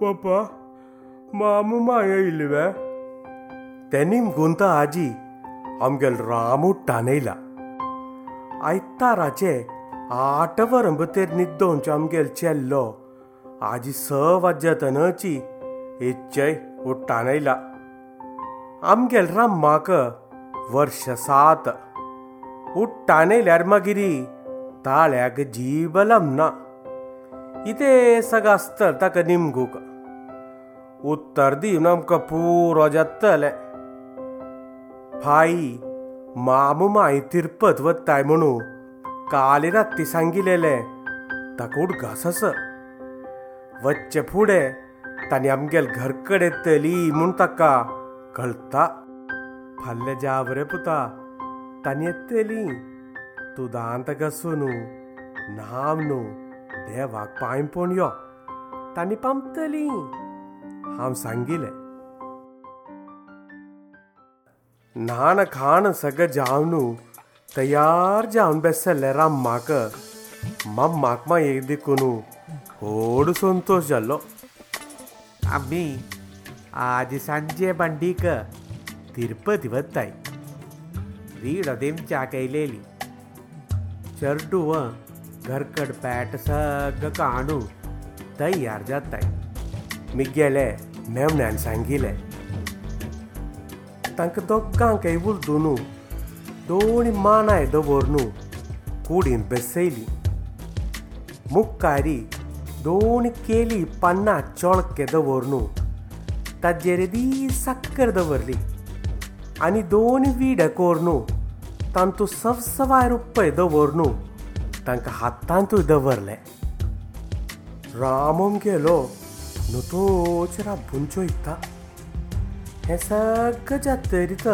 ಪಪ್ಪ ಮಾಮುಮ್ಮ ಇಲ್ವೇ ತೆನಿಮ್ಗುಂತ ಆಜಿ ಅಮ್ಗೆಲ್ ರಾಮು ಟಾನೇಲ ಆಯ್ತಾರಾಚೆ ಆಟವರಂಬತೇರ್ ನಿದ್ದೋಂಚ ಅಮ್ಗೆಲ್ ಚೆಲ್ಲೋ ಆಜಿ ಸವಜ್ಜ ತನಚಿ आमगेल ಒಟ್ಟಾನೈಲ ಅಮ್ಗೆಲ್ ರಮ್ಮಾಕ ವರ್ಷ ಸಾತ ಉಟ್ಟಾನೈಲ್ಯಾರ ताळ्याक ತಾಳ್ಯಾಗ ना ಇದೇ ಸಗ आसतल ताका ನಿಮ್ಗೂಕ इते सग आसतल ताका निमगूक उत्तर दिवन आमकां पुरो जातलें फाई मामू माई तिरपत वत्ताय म्हणू काली राती सांगिलेलें। ताका उडगास वच्चे फुडें। तांणी आमगेल घरकड येतली म्हूण ताका। कळता फाल्ले जाव रे पुता। तांणी येतली तूं दांत घासूं न्हू नाव न्हू देवाक पांय पोण यो तांणी पामतली हांव सांगिलें नाण खाण सगळं जावन तयार जावन बेसले राम्माक मम्माक मा एक देखून व्हड संतोष जाल्लो। आमी आज सांजे बंडीक तिरुपती वताय रीड तेमच्याक येयलेली चर्डू घरकड पॅट सगळं काणू तयार जाताय मिगेले मेवण्यान सांगिलें तांकां दोगांकय उलदू न्हू दोणी मानाय दवर न्हू कुडीन बेसयली मुखारी दोन केली पन्नास चोळके दवर न्हू ताजेर दी साकर दवरली. आनी दोन विडे कोर न्हू तांतू सवसवाय रुपय दवर न्हू तांकां हातांतूय दवरले. रामोम गेलो नुतोच राबून चोयता हें सगळं जातरीत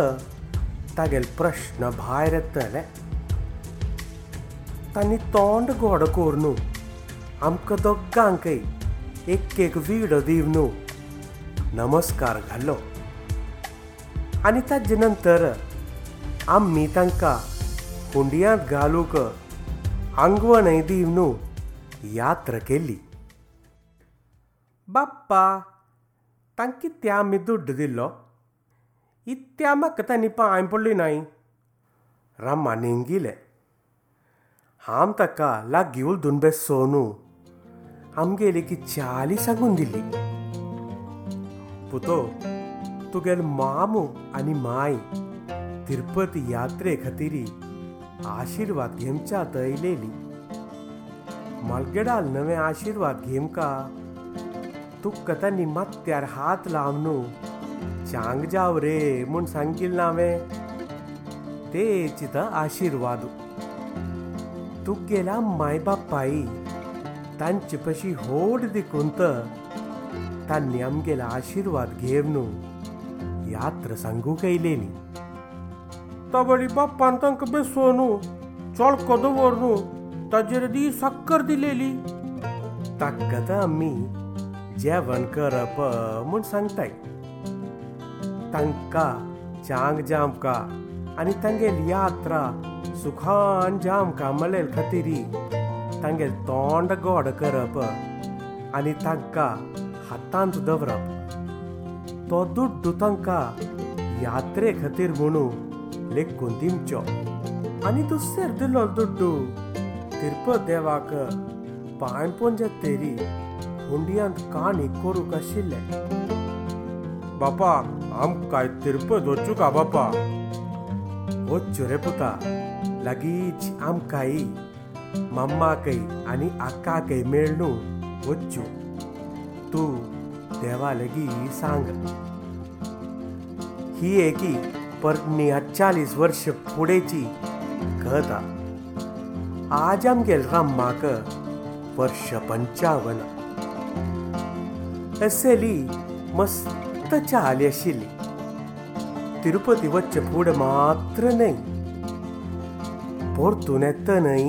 तागेले प्रश्न भायर येतले तांणी तोंड गोड कोर न्हू आमकां दोगांकय एक एक विडो दिव न्हू नमस्कार घालो आनी ताजे नंतर आमी तांकां हुंडयांत घालूंक आंगवणय दिव न्हू यात्रा केली. बाप्पा तांकी त्या मिदू दिल्लो इत्या म्हाका तें निपा हांवें पडली न्हय रामान येंगिले हांव ताका लागीवल दुनबे सोनू आमगेली की चाली सांगून दिल्ली पुतो तुगेल मामू आनी माय तिरुपती यात्रे खातीरी आशिर्वाद घेमच्या दयलेली मालगेडाल नवे आशिर्वाद घेमका तुका तांणी मात्यार हात लाव न्हू चांग जाव रे म्हूण सांगिल्लें हांवें तेची त आशिर्वाद तुगेल्या माय बापाई तांचे पशी होड देखून तर तांणी आमगेलो आशिर्वाद घेव न्हू यात्रा सांगूक येयलेली ताबडी बाप्पान तांकां बेसो न्हू चोळको दवर न्हू ताजेर दी साकर दिलेली ताका तर आमी जेवण करप म्हूण सांगताय. तांकां, चांग जामका आनी तांगेली यात्रा, सुखान जामका मळेल खातीर. तांगेल तोंड गोड करप आनी तांकां हातांत दवरप. तो दुड्डू तांकां यात्रे खातीर म्हणू लेखून दिवचो आनी दुसरेर दिलो दुड्डू, तिरुपत देवाक पांय पोंजे तेरी. हुंडयांत काणी करूंक आशिल्लें. बापा आमकां तिरुपत वचूं का बापा? वच्चो रे पुता. लागींच आमकांय मम्माकय आनी आक्काकय मेळ न्हू वच्चो. तूं देवा लेगी सांग. ही एकी परनी चाळीस वर्ष फुडेंची कथा आज आमगेल राम्माक वर्ष पंचावन असली मस्त चाली आशिल्ली तिरुपती वच्चे फुडें मात्र न्हय परतून येतनय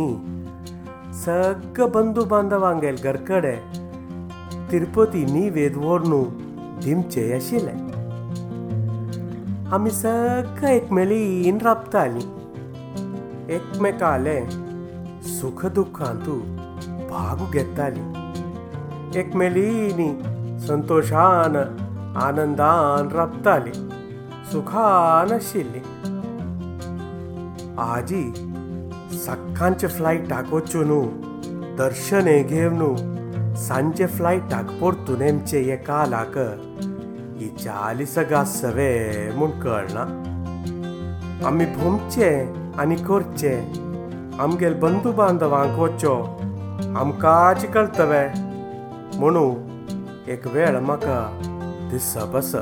सगळं बंधू बांधवांगेल घरकडे तिरुपती निवेद व्हरून दिमचे आशिल्ले आमी सगळं एकमेलीन राबतालीं एकमेकाले सुख दुखांतू भाग घेतालीं एकमेलींनी संतोषान आनंदान रपताली सुखान आशिल्ली आजी सकाळचे फ्लायटाक वच्यो न्हू दर्शन हे घेव न्हू सांजे फ्लायटाक परतून एमचे हे कालाक ही चालीस सवे म्हूण कळना आमी भोमचे आनी करचे आमगेल बंधू बांधवांक वच्चो आमकांच कळतवे म्हणू एक वेळ म्हाका दिस बस.